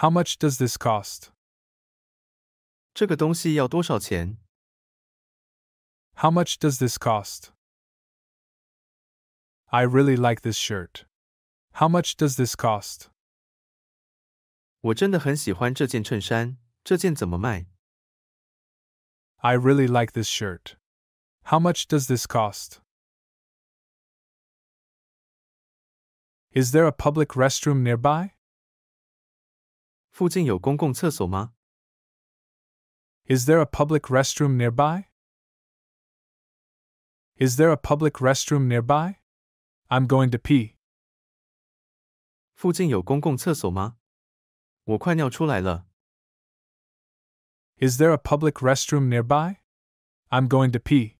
How much does this cost? 这个东西要多少钱？ How much does this cost? I really like this shirt. How much does this cost? 我真的很喜欢这件衬衫，这件怎么卖？ I really like this shirt. How much does this cost? Is there a public restroom nearby? 附近有公共厕所吗？ Is there a public restroom nearby? Is there a public restroom nearby? I'm going to pee. 附近有公共厕所吗？我快尿出来了。 Is there a public restroom nearby? I'm going to pee.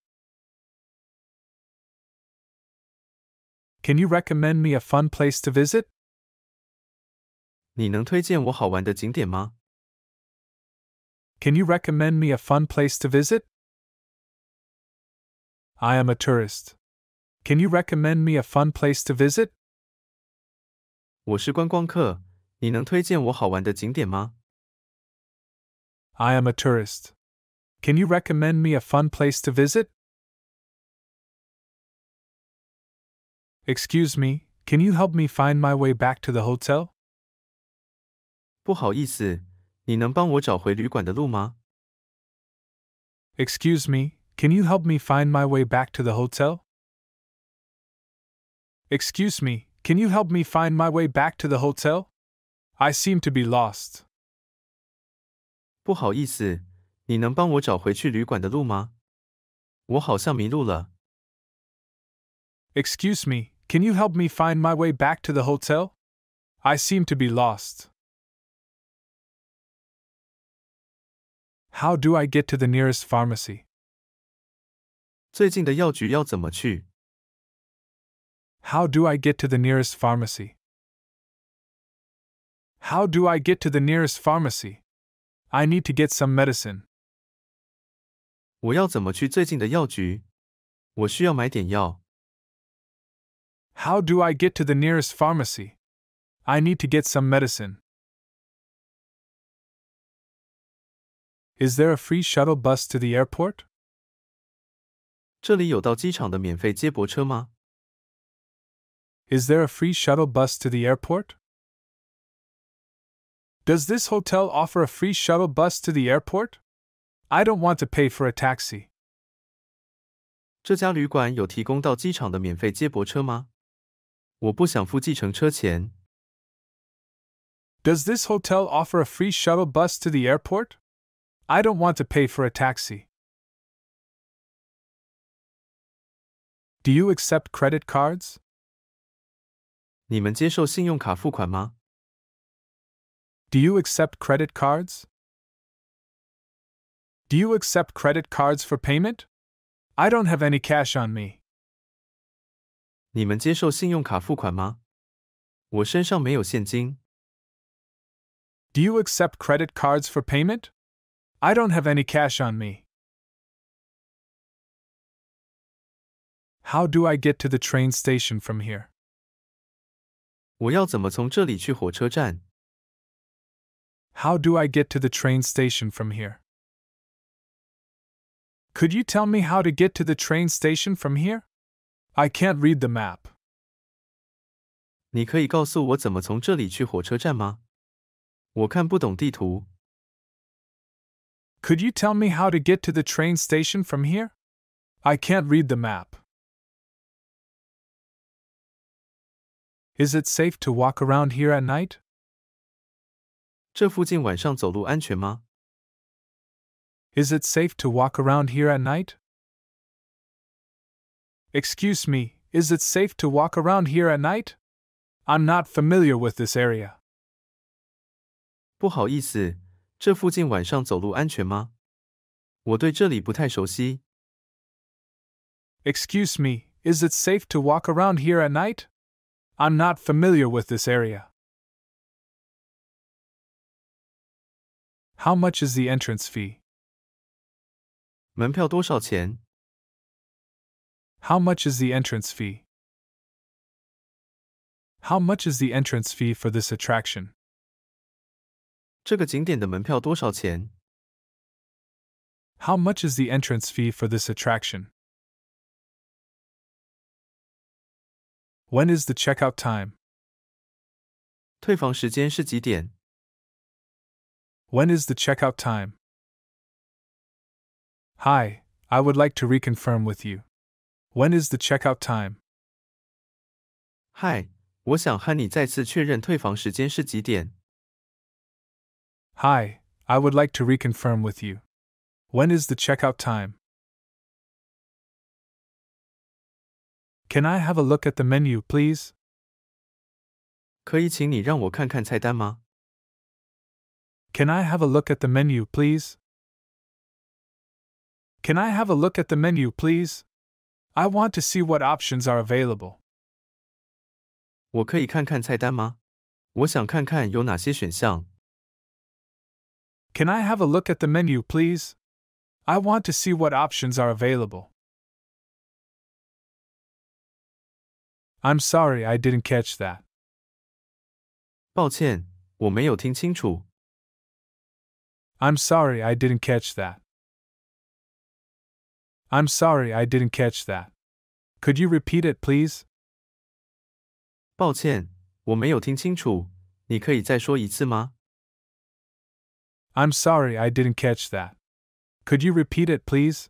Can you recommend me a fun place to visit? 你能推荐我好玩的景点吗？ Can you recommend me a fun place to visit? I am a tourist. Can you recommend me a fun place to visit? 我是观光客，你能推荐我好玩的景点吗？ I am a tourist. Can you recommend me a fun place to visit? Excuse me, can you help me find my way back to the hotel? 不好意思，你能帮我找回旅馆的路吗？ Excuse me, can you help me find my way back to the hotel? Excuse me, can you help me find my way back to the hotel? I seem to be lost. 不好意思，你能帮我找回去旅馆的路吗？我好像迷路了。 Excuse me, can you help me find my way back to the hotel? I seem to be lost. How do I get to the nearest pharmacy? 最近的药局要怎么去？ How do I get to the nearest pharmacy? How do I get to the nearest pharmacy? I need to get some medicine. 我要怎么去最近的药局？我需要买点药。 How do I get to the nearest pharmacy? I need to get some medicine. Is there a free shuttle bus to the airport? 这里有到机场的免费接驳车吗？ Is there a free shuttle bus to the airport? Does this hotel offer a free shuttle bus to the airport? I don't want to pay for a taxi. 这家旅馆有提供到机场的免费接驳车吗？我不想付计程车钱。 Does this hotel offer a free shuttle bus to the airport? I don't want to pay for a taxi. Do you accept credit cards? 你们接受信用卡付款吗？ Do you accept credit cards? Do you accept credit cards for payment? I don't have any cash on me. 你们接受信用卡付款吗？我身上没有现金。 Do you accept credit cards for payment? I don't have any cash on me. How do I get to the train station from here? 我要怎么从这里去火车站？ How do I get to the train station from here? Could you tell me how to get to the train station from here? I can't read the map. 你可以告诉我怎么从这里去火车站吗？我看不懂地图。 Could you tell me how to get to the train station from here? I can't read the map. Is it safe to walk around here at night? 这附近晚上走路安全吗？ Is it safe to walk around here at night? Excuse me, is it safe to walk around here at night? I'm not familiar with this area. 不好意思， 这附近晚上走路安全吗？我对这里不太熟悉。 Excuse me, is it safe to walk around here at night? I'm not familiar with this area. How much is the entrance fee? 门票多少钱？ How much is the entrance fee? How much is the entrance fee for this attraction? 这个景点的门票多少钱？How much is the entrance fee for this attraction? When is the checkout time? 退房时间是几点 When is the checkout time? Hi, I would like to reconfirm with you. When is the checkout time? 嗨，我想和你再次确认退房时间是几点。 Hi, I would like to reconfirm with you. When is the checkout time? Can I have a look at the menu, please? 可以请你让我看看菜单吗 Can I have a look at the menu, please? Can I have a look at the menu, please? I want to see what options are available. 我可以看看菜单吗？我想看看有哪些选项。 Can I have a look at the menu, please? I want to see what options are available. I'm sorry I didn't catch that. 抱歉，我没有听清楚。I'm sorry I didn't catch that. I'm sorry I didn't catch that. Could you repeat it, please? 抱歉，我没有听清楚，你可以再说一次吗 ？I'm sorry I didn't catch that. Could you repeat it, please?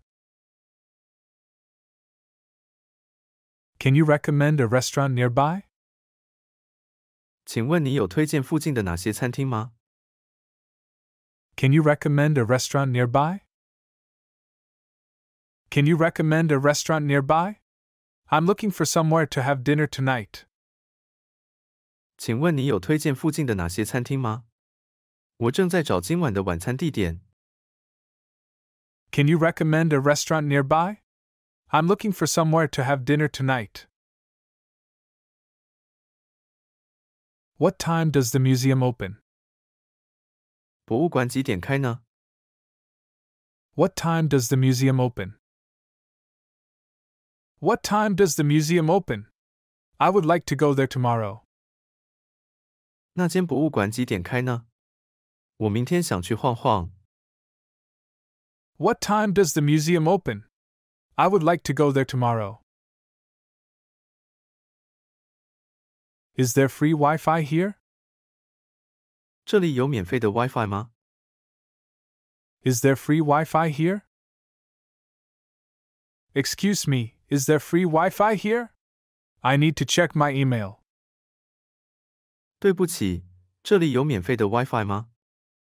Can you recommend a restaurant nearby? 请问你有推荐附近的哪些餐厅吗 Can you recommend a restaurant nearby? Can you recommend a restaurant nearby? I'm looking for somewhere to have dinner tonight. 请问你有推荐附近的哪些餐厅吗？ 我正在找今晚的晚餐地点。Can you recommend a restaurant nearby? I'm looking for somewhere to have dinner tonight. What time does the museum open? 博物馆几点开呢 What time does the museum open? What time does the museum open? I would like to go there tomorrow. 那间博物馆几点开呢？ 我明天想去晃晃。What time does the museum open? I would like to go there tomorrow. Is there free Wi Fi here? 这里有免费的 WiFi 吗？ Is there free Wi Fi here? Excuse me, is there free Wi Fi here? I need to check my email. 对不起，这里有免费的 WiFi 吗？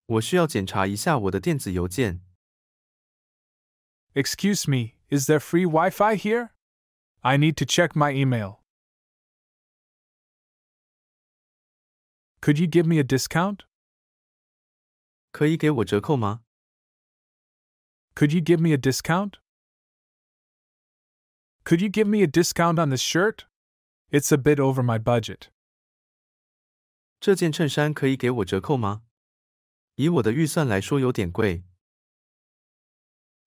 我需要检查一下我的电子邮件。 Excuse me, is there free Wi Fi here? I need to check my email. Could you give me a discount? 可以给我折扣吗？ Could you give me a discount? Could you give me a discount on this shirt? It's a bit over my budget. 这件衬衫可以给我折扣吗？ 以我的预算来说，有点贵。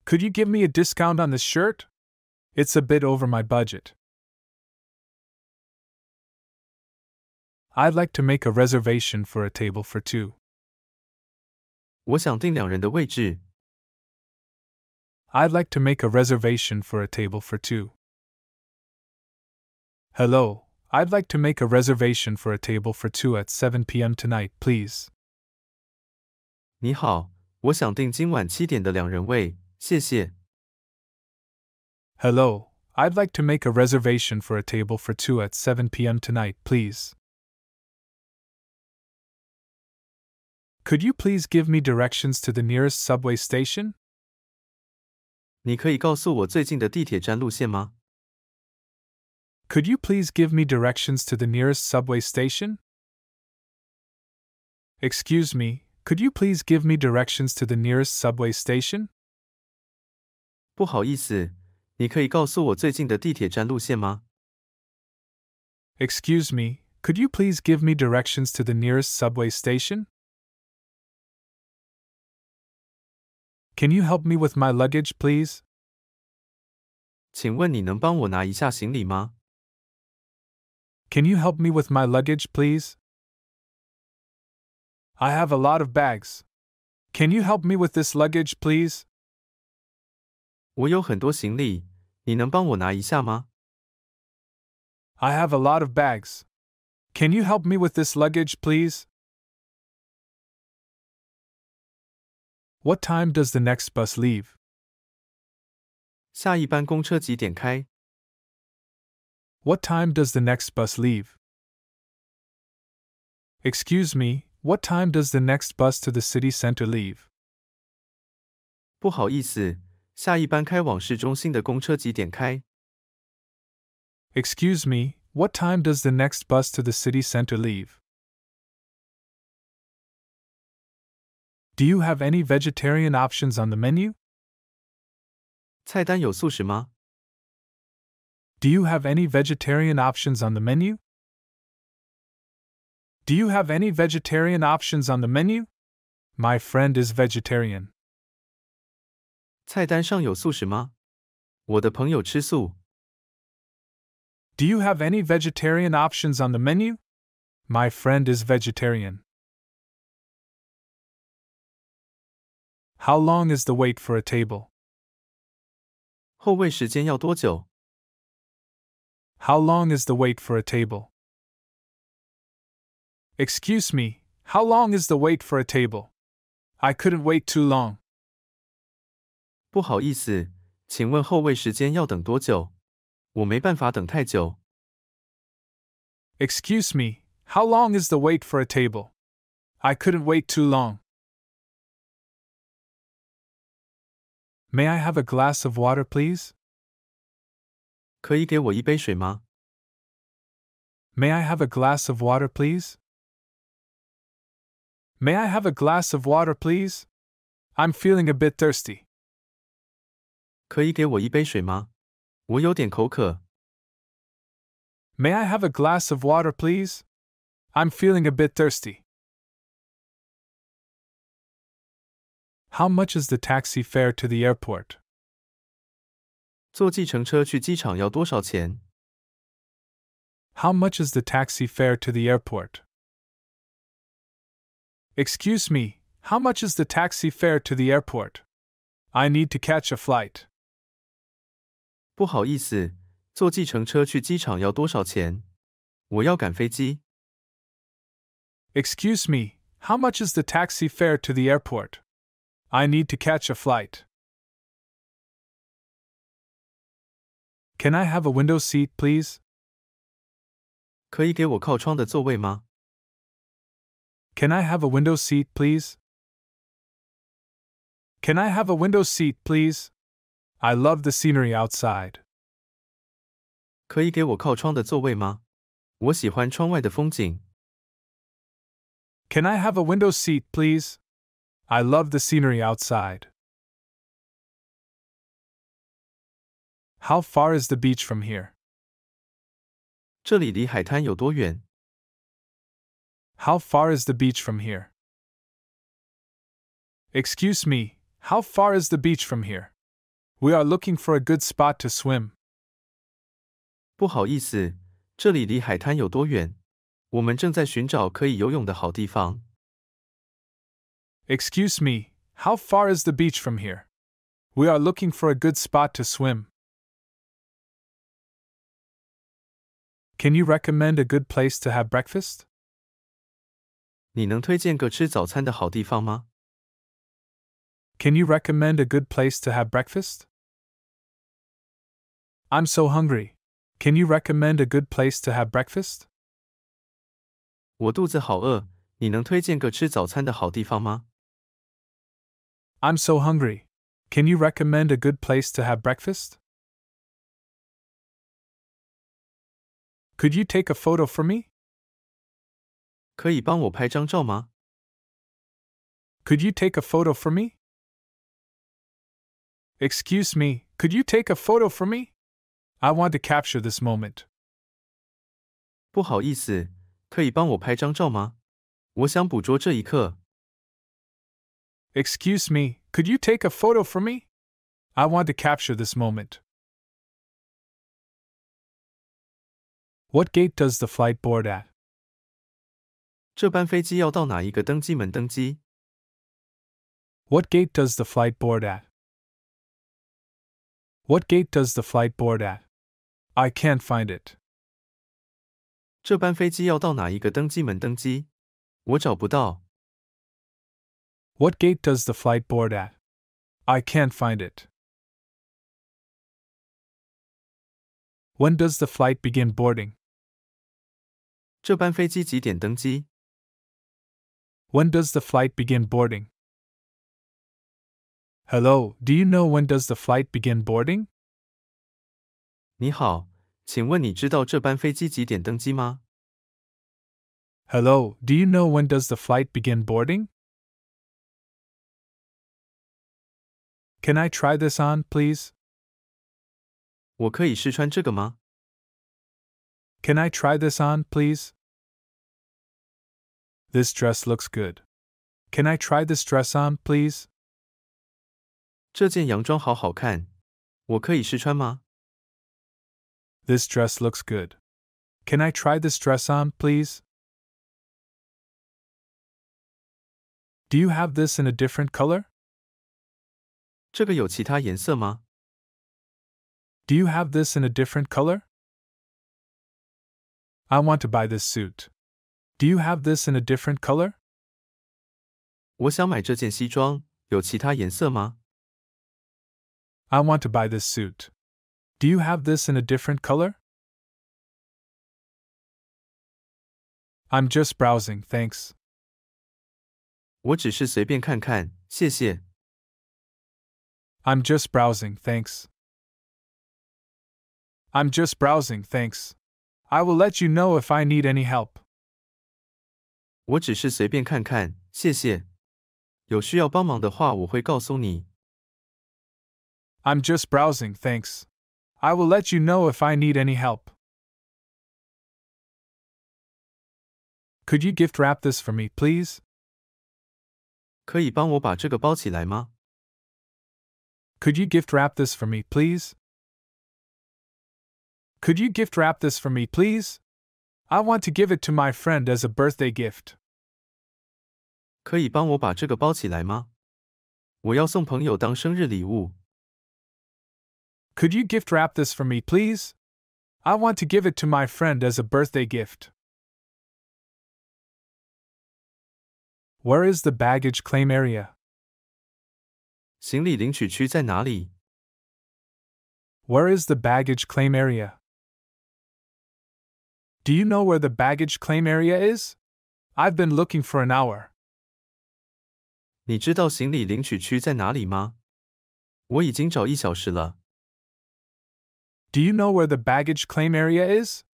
Could you give me a discount on this shirt? It's a bit over my budget. I'd like to make a reservation for a table for two. 我想订两人的位置。 I'd like to make a reservation for a table for two. Hello, I'd like to make a reservation for a table for two at 7 p.m. tonight, please. 你好，我想订今晚七点的两人位，谢谢。 Hello, I'd like to make a reservation for a table for two at 7 p.m. tonight, please. Could you please give me directions to the nearest subway station? 你可以告诉我最近的地铁站路线吗？ Could you please give me directions to the nearest subway station? Excuse me, could you please give me directions to the nearest subway station? 不好意思，你可以告诉我最近的地铁站路线吗？ Excuse me, could you please give me directions to the nearest subway station? Can you help me with my luggage, please? 请问你能帮我拿一下行李吗？ Can you help me with my luggage, please? I have a lot of bags. Can you help me with this luggage, please? 我有很多行李，你能帮我拿一下吗？ I have a lot of bags. Can you help me with this luggage, please? What time does the next bus leave? 下一班公车几点开？ What time does the next bus leave? Excuse me, what time does the next bus to the city center leave? 不好意思，下一班开往市中心的公车几点开？ Excuse me, what time does the next bus to the city center leave? Do you have any vegetarian options on the menu? 菜单有素食吗？ Do you have any vegetarian options on the menu? Do you have any vegetarian options on the menu? My friend is vegetarian. 菜单上有素食吗？我的朋友吃素。 Do you have any vegetarian options on the menu? My friend is vegetarian. How long is the wait for a table? 后位时间要多久？ How long is the wait for a table? Excuse me, how long is the wait for a table? I couldn't wait too long. 不好意思，请问后位时间要等多久？我没办法等太久。 Excuse me, how long is the wait for a table? I couldn't wait too long. May I have a glass of water, please? 可以给我一杯水吗？ May I have a glass of water, please? May I have a glass of water, please? I'm feeling a bit thirsty. 可以给我一杯水吗？我有点口渴。 May I have a glass of water, please? I'm feeling a bit thirsty. How much is the taxi fare to the airport? 坐计程车去机场要多少钱？ How much is the taxi fare to the airport? Excuse me, how much is the taxi fare to the airport? I need to catch a flight. 不好意思，坐计程车去机场要多少钱？我要赶飞机。 Excuse me, how much is the taxi fare to the airport? I need to catch a flight. Can I have a window seat, please? 可以给我靠窗的座位吗？ Can I have a window seat, please? Can I have a window seat, please? I love the scenery outside. 可以给我靠窗的座位吗？我喜欢窗外的风景。 Can I have a window seat, please? I love the scenery outside. How far is the beach from here? 这里离海滩有多远？ How far is the beach from here? Excuse me, how far is the beach from here? We are looking for a good spot to swim. 不好意思，这里离海滩有多远？我们正在寻找可以游泳的好地方。 Excuse me, how far is the beach from here? We are looking for a good spot to swim. Can you recommend a good place to have breakfast? 你能推荐个吃早餐的好地方吗？ Can you recommend a good place to have breakfast? I'm so hungry. Can you recommend a good place to have breakfast? 我肚子好饿，你能推荐个吃早餐的好地方吗？ I'm so hungry. Can you recommend a good place to have breakfast? Could you take a photo for me? 可以帮我拍张照吗？ Could you take a photo for me? Excuse me, could you take a photo for me? I want to capture this moment. 不好意思，可以帮我拍张照吗？我想捕捉这一刻。 Excuse me, could you take a photo for me? I want to capture this moment. What gate does the flight board at? 这班飞机要到哪一个登机门登机？ What gate does the flight board at? What gate does the flight board at? I can't find it. 这班飞机要到哪一个登机门登机？我找不到。 What gate does the flight board at? I can't find it. When does the flight begin boarding? 这班飞机几点登机？ When does the flight begin boarding? Hello, do you know when does the flight begin boarding? 你好，请问你知道这班飞机几点登机吗？ Hello, do you know when does the flight begin boarding? Can I try this on, please? 我可以试穿这个吗？ Can I try this on, please? This dress looks good. Can I try this dress on, please? 这件洋装好好看，我可以试穿吗？ This dress looks good. Can I try this dress on, please? Do you have this in a different color? 这个有其他颜色吗？ Do you have this in a different color? I want to buy this suit. Do you have this in a different color? 我想买这件西装，有其他颜色吗？ I want to buy this suit. Do you have this in a different color? I'm just browsing, thanks. 我只是随便看看，谢谢。 I'm just browsing, thanks. I'm just browsing, thanks. I will let you know if I need any help. 我只是随便看看，谢谢。有需要帮忙的话，我会告诉你。 I'm just browsing, thanks. I will let you know if I need any help. Could you gift wrap this for me, please? 可以帮我把这个包起来吗？ Could you gift wrap this for me, please? Could you gift wrap this for me, please? I want to give it to my friend as a birthday gift. 可以帮我把这个包起来吗？我要送朋友当生日礼物。 Could you gift wrap this for me, please? I want to give it to my friend as a birthday gift. Where is the baggage claim area? 行李领取区在哪里？ Where is the baggage claim area? Do you know where the baggage claim area is? I've been looking for an hour. 你知道行李领取区在哪里吗？我已经找一小时了。 Do you know where the baggage claim area is?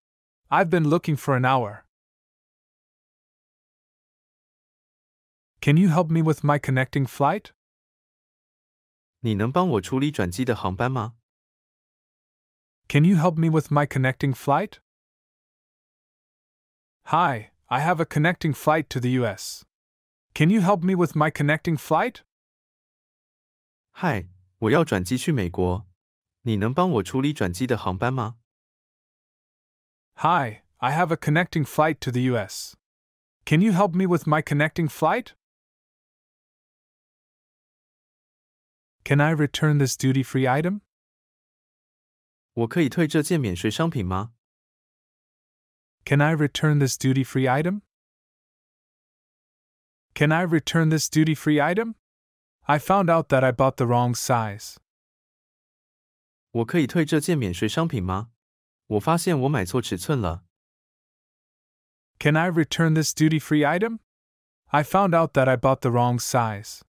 I've been looking for an hour. Can you help me with my connecting flight? 你能帮我处理转机的航班吗？ Can you help me with my connecting flight? Hi, I have a connecting flight to the US. Can you help me with my connecting flight? 嗨，我要转机去美国，你能帮我处理转机的航班吗？ Hi, I have a connecting flight to the US. Can you help me with my connecting flight? Can I return this duty free item? 我可以退这件免税商品吗？ Can I return this duty free item? Can I return this duty free item? I found out that I bought the wrong size. 我可以退这件免税商品吗？我发现我买错尺寸了。 Can I return this duty free item? I found out that I bought the wrong size.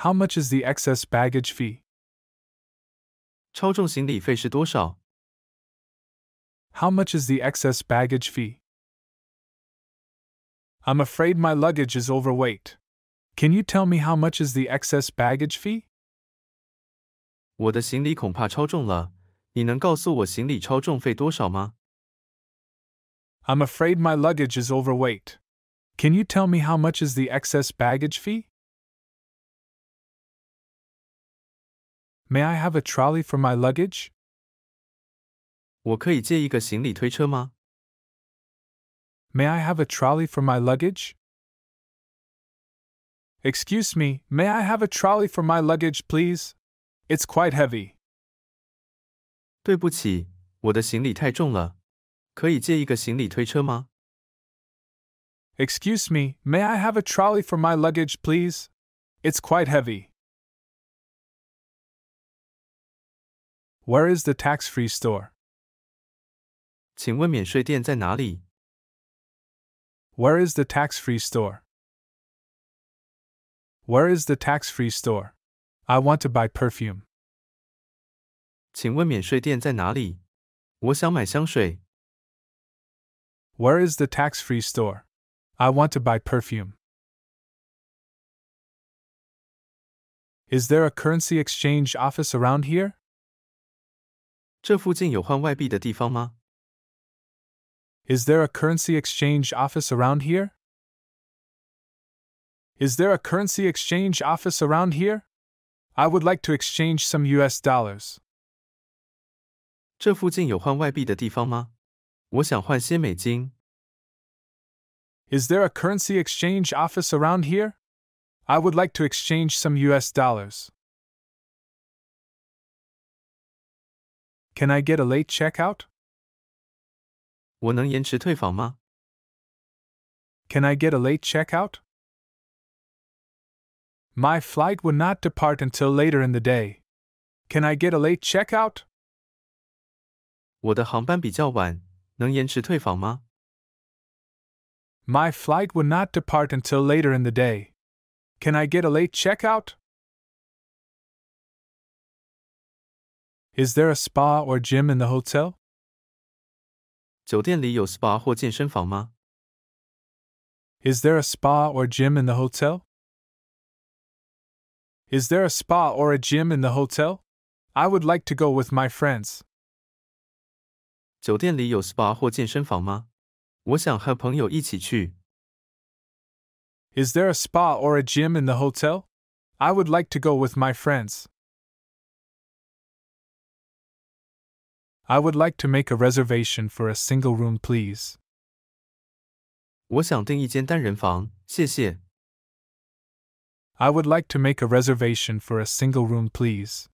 How much is the excess baggage fee? 超重行李费是多少？ How much is the excess baggage fee? I'm afraid my luggage is overweight. Can you tell me how much is the excess baggage fee? 我的行李恐怕超重了，你能告诉我行李超重费多少吗？ I'm afraid my luggage is overweight. Can you tell me how much is the excess baggage fee? May I have a trolley for my luggage? 我可以借一个行李推车吗？ may I have a trolley for my luggage? Excuse me, may I have a trolley for my luggage, please? It's quite heavy. 对不起，我的行李太重了，可以借一个行李推车吗？ Excuse me, may I have a trolley for my luggage, please? It's quite heavy. Where is the tax free store? 请问免税店在哪里？ Where is the tax free store? Where is the tax free store? I want to buy perfume. 请问免税店在哪里？我想买香水。 Where is the tax free store? I want to buy perfume. Is there a currency exchange office around here? 这附近有换外币的地方吗？ Is there a currency exchange office around here? Is there a currency exchange office around here? I would like to exchange some US dollars. 这附近有换外币的地方吗？我想换些美金。 Is there a currency exchange office around here? I would like to exchange some US dollars. Can I get a late checkout? 我能延迟退房吗？ Can I get a late checkout? My flight would not depart until later in the day. Can I get a late checkout? 我的航班比较晚，能延迟退房吗？ My flight would not depart until later in the day. Can I get a late checkout? Is there a spa or gym in the hotel? 酒店里有 SPA 或健身房吗？ Is there a spa or gym in the hotel? Is there a spa or a gym in the hotel? I would like to go with my friends. 酒店里有 SPA 或健身房吗？我想和朋友一起去。 Is there a spa or a gym in the hotel? I would like to go with my friends. I would like to make a reservation for a single room, please. 我想订一间单人房，谢谢。 I would like to make a reservation for a single room, please.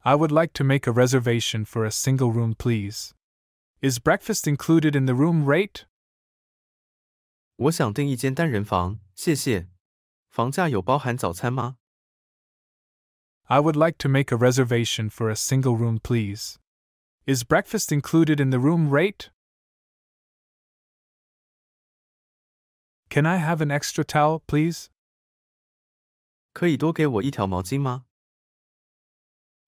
I would like to make a reservation for a single room, please. Is breakfast included in the room rate? 我想订一间单人房，谢谢。房价有包含早餐吗？ I would like to make a reservation for a single room, please. Is breakfast included in the room rate? Can I have an extra towel, please? 可以多给我一条毛巾吗？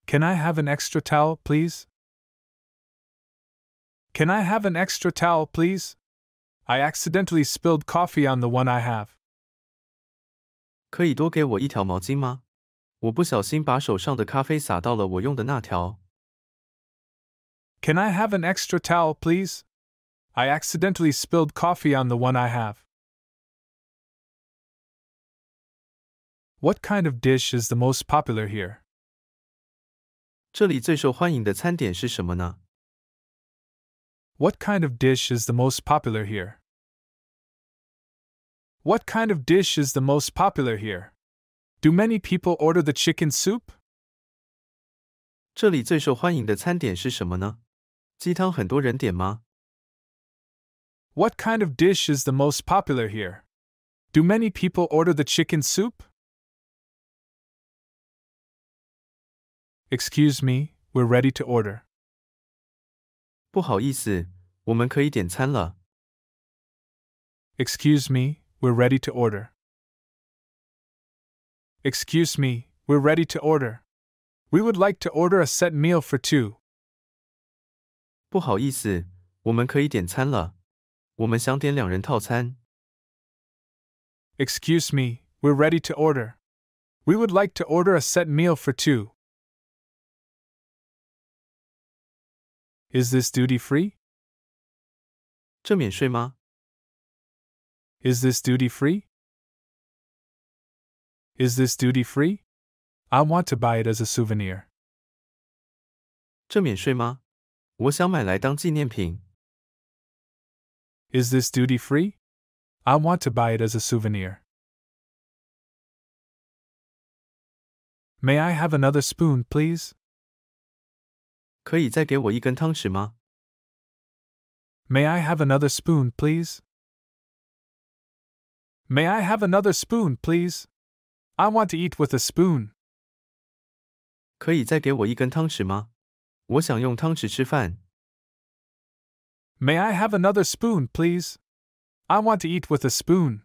Can I have an extra towel, please? Can I have an extra towel, please? I accidentally spilled coffee on the one I have. 可以多给我一条毛巾吗？ 我不小心把手上的咖啡洒到了我用的那条。 Can I have an extra towel, please? I accidentally spilled coffee on the one I have. What kind of dish is the most popular here? 这里最受欢迎的餐点是什么呢？ What kind of dish is the most popular here? What kind of dish is the most popular here? Do many people order the chicken soup? 这里最受欢迎的餐点是什么呢？鸡汤很多人点吗？ What kind of dish is the most popular here? Do many people order the chicken soup? Excuse me, we're ready to order. 不好意思，我们可以点餐了。 Excuse me, we're ready to order. Excuse me, we're ready to order. We would like to order a set meal for two. 不好意思，我们可以点餐了。我们想点两人套餐。 Excuse me, we're ready to order. We would like to order a set meal for two. Is this duty free? 这免税吗？ Is this duty free? Is this duty free? I want to buy it as a souvenir. 这免税吗？我想买来当纪念品。 Is this duty free? I want to buy it as a souvenir. May I have another spoon, please? 可以再给我一根汤匙吗？ May I have another spoon, please? May I have another spoon, please? I want to eat with a spoon. 可以再给我一根汤匙吗？我想用汤匙吃饭。 May I have another spoon, please? I want to eat with a spoon.